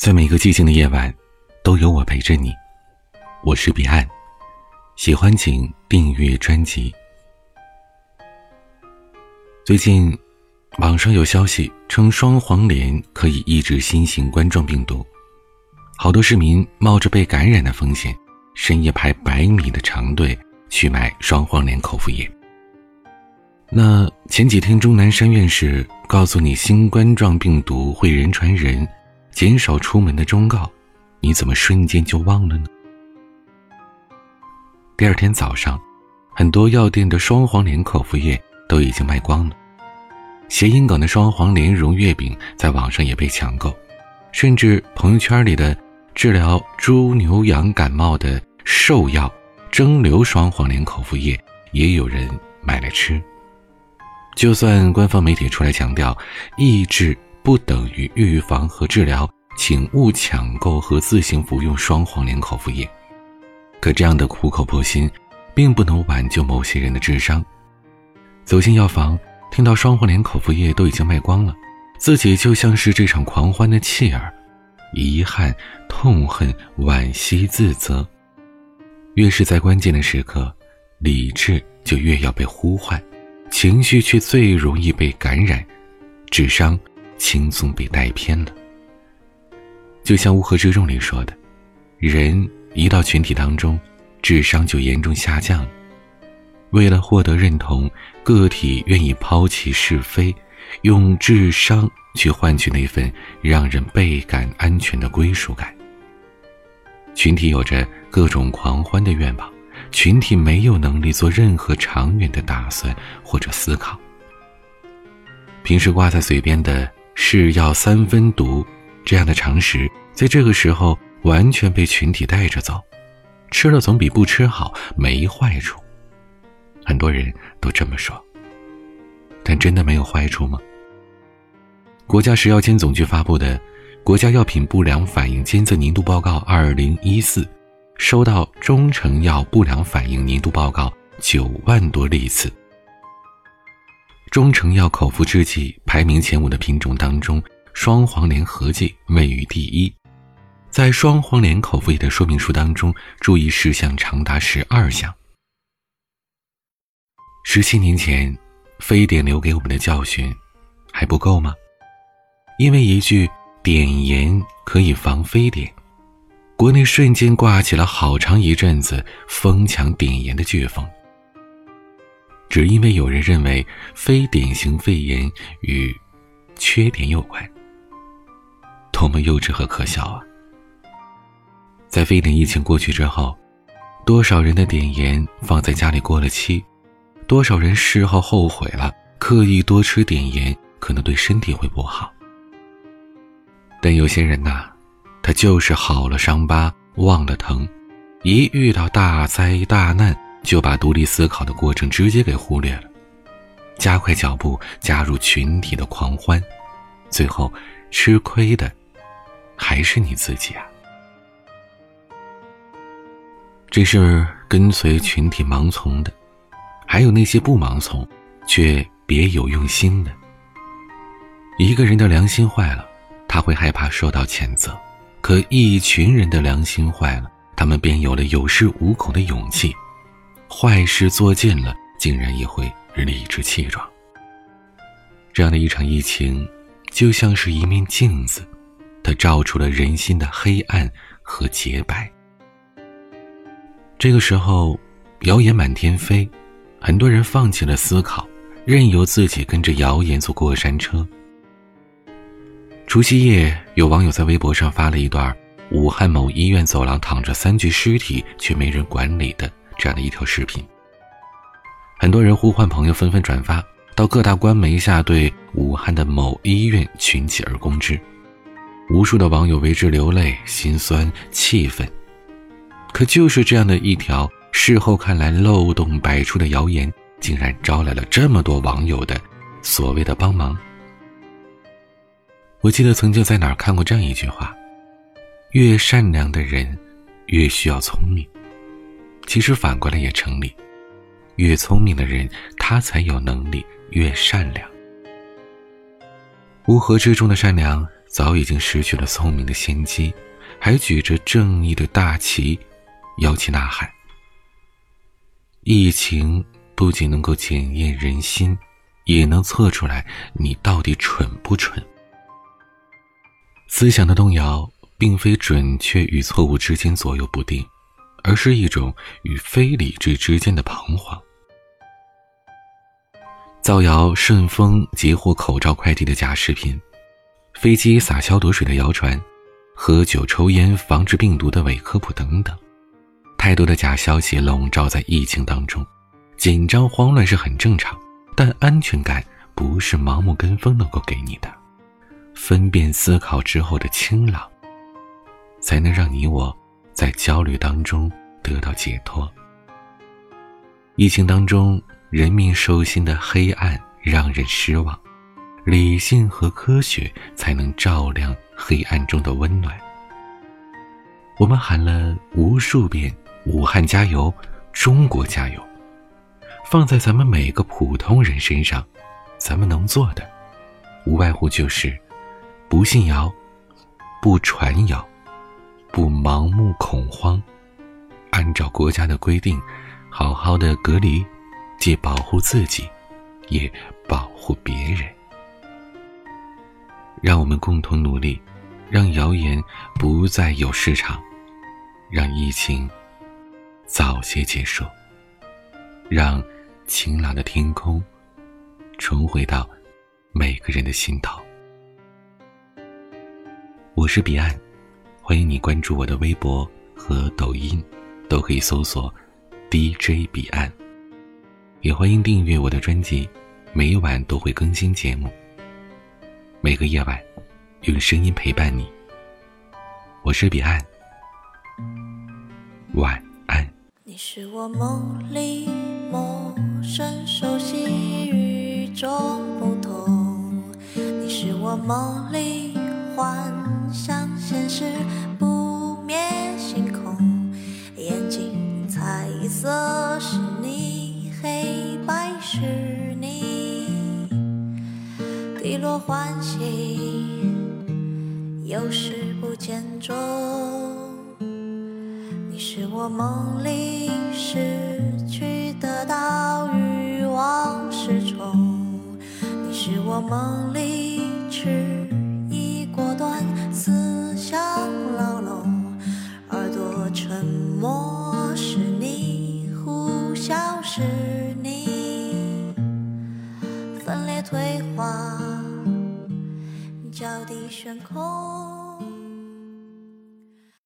在每个寂静的夜晚，都有我陪着你。我是彼岸，喜欢请订阅专辑。最近，网上有消息称双黄连可以抑制新型冠状病毒，好多市民冒着被感染的风险，深夜排百米的长队去买双黄连口服液。那前几天钟南山院士告诉你新冠状病毒会人传人。减少出门的忠告，你怎么瞬间就忘了呢？第二天早上，很多药店的双黄连口服液都已经卖光了。谐音梗的双黄连蓉月饼在网上也被抢购，甚至朋友圈里的治疗猪牛羊感冒的兽药蒸馏双黄连口服液也有人买来吃。就算官方媒体出来强调抑制。不等于预防和治疗，请勿抢购和自行服用双黄连口服液。可这样的苦口婆心，并不能挽救某些人的智商。走进药房，听到双黄连口服液都已经卖光了，自己就像是这场狂欢的弃儿，遗憾、痛恨、惋惜、自责。越是在关键的时刻，理智就越要被呼唤，情绪却最容易被感染，智商。轻松被带偏了，就像《乌合之众》里说的：“人一到群体当中，智商就严重下降。为了获得认同，个体愿意抛弃是非，用智商去换取那份让人倍感安全的归属感。群体有着各种狂欢的愿望，群体没有能力做任何长远的打算或者思考。平时挂在嘴边的。”是药三分毒，这样的常识在这个时候完全被群体带着走，吃了总比不吃好，没坏处。很多人都这么说，但真的没有坏处吗？国家食药监总局发布的《国家药品不良反应监测年度报告（二零一四）》，收到中成药不良反应年度报告九万多例次。中成药口服制剂排名前五的品种当中，双黄连合剂位于第一。在双黄连口服液的说明书当中，注意事项长达十二项。十七年前，非典留给我们的教训还不够吗？因为一句“碘盐可以防非典”，国内瞬间刮起了好长一阵子疯抢碘盐的飓风。只因为有人认为非典型肺炎与缺点有关，多么幼稚和可笑啊！在非典疫情过去之后，多少人的碘盐放在家里过了期，多少人事后后悔了，刻意多吃碘盐可能对身体会不好。但有些人呐，他就是好了伤疤忘了疼，一遇到大灾大难。就把独立思考的过程直接给忽略了，加快脚步加入群体的狂欢，最后吃亏的还是你自己啊！这是跟随群体盲从的，还有那些不盲从却别有用心的。一个人的良心坏了，他会害怕受到谴责；可一群人的良心坏了，他们便有了有恃无恐的勇气。坏事做尽了，竟然也会理直气壮。这样的一场疫情，就像是一面镜子，它照出了人心的黑暗和洁白。这个时候，谣言满天飞，很多人放弃了思考，任由自己跟着谣言坐过山车。除夕夜，有网友在微博上发了一段武汉某医院走廊躺着三具尸体，却没人管理的。这样的一条视频，很多人呼唤朋友纷纷转发到各大官媒下，对武汉的某医院群起而攻之，无数的网友为之流泪、心酸、气愤。可就是这样的一条事后看来漏洞百出的谣言，竟然招来了这么多网友的所谓的帮忙。我记得曾经在哪儿看过这样一句话：越善良的人，越需要聪明。其实反过来也成立，越聪明的人，他才有能力越善良。乌合之众的善良，早已经失去了聪明的先机，还举着正义的大旗，摇旗呐喊。疫情不仅能够检验人心，也能测出来你到底蠢不蠢。思想的动摇，并非准确与错误之间左右不定，而是一种与非理智之间的彷徨。造谣顺丰截获口罩快递的假视频，飞机洒消毒水的谣传，喝酒抽烟防治病毒的伪科普等等，太多的假消息笼罩在疫情当中，紧张慌乱是很正常，但安全感不是盲目跟风能够给你的，分辨思考之后的清朗，才能让你我在焦虑当中得到解脱。疫情当中。人民受心的黑暗让人失望，理性和科学才能照亮黑暗中的温暖。我们喊了无数遍“武汉加油，中国加油”，放在咱们每个普通人身上，咱们能做的，无外乎就是：不信谣，不传谣，不盲目恐慌，按照国家的规定，好好的隔离。既保护自己，也保护别人。让我们共同努力，让谣言不再有市场，让疫情早些结束，让晴朗的天空重回到每个人的心头。我是彼岸，欢迎你关注我的微博和抖音，都可以搜索 DJ 彼岸。也欢迎订阅我的专辑，每晚都会更新节目。每个夜晚，用声音陪伴你。我是彼岸，晚安。你是我梦里陌生熟悉与众不同，你是我梦里幻想现实不灭星空，眼睛彩色是你。黑白是你，低落欢喜，有时不见踪。你是我梦里失去得到欲望失重，你是我梦里悬空。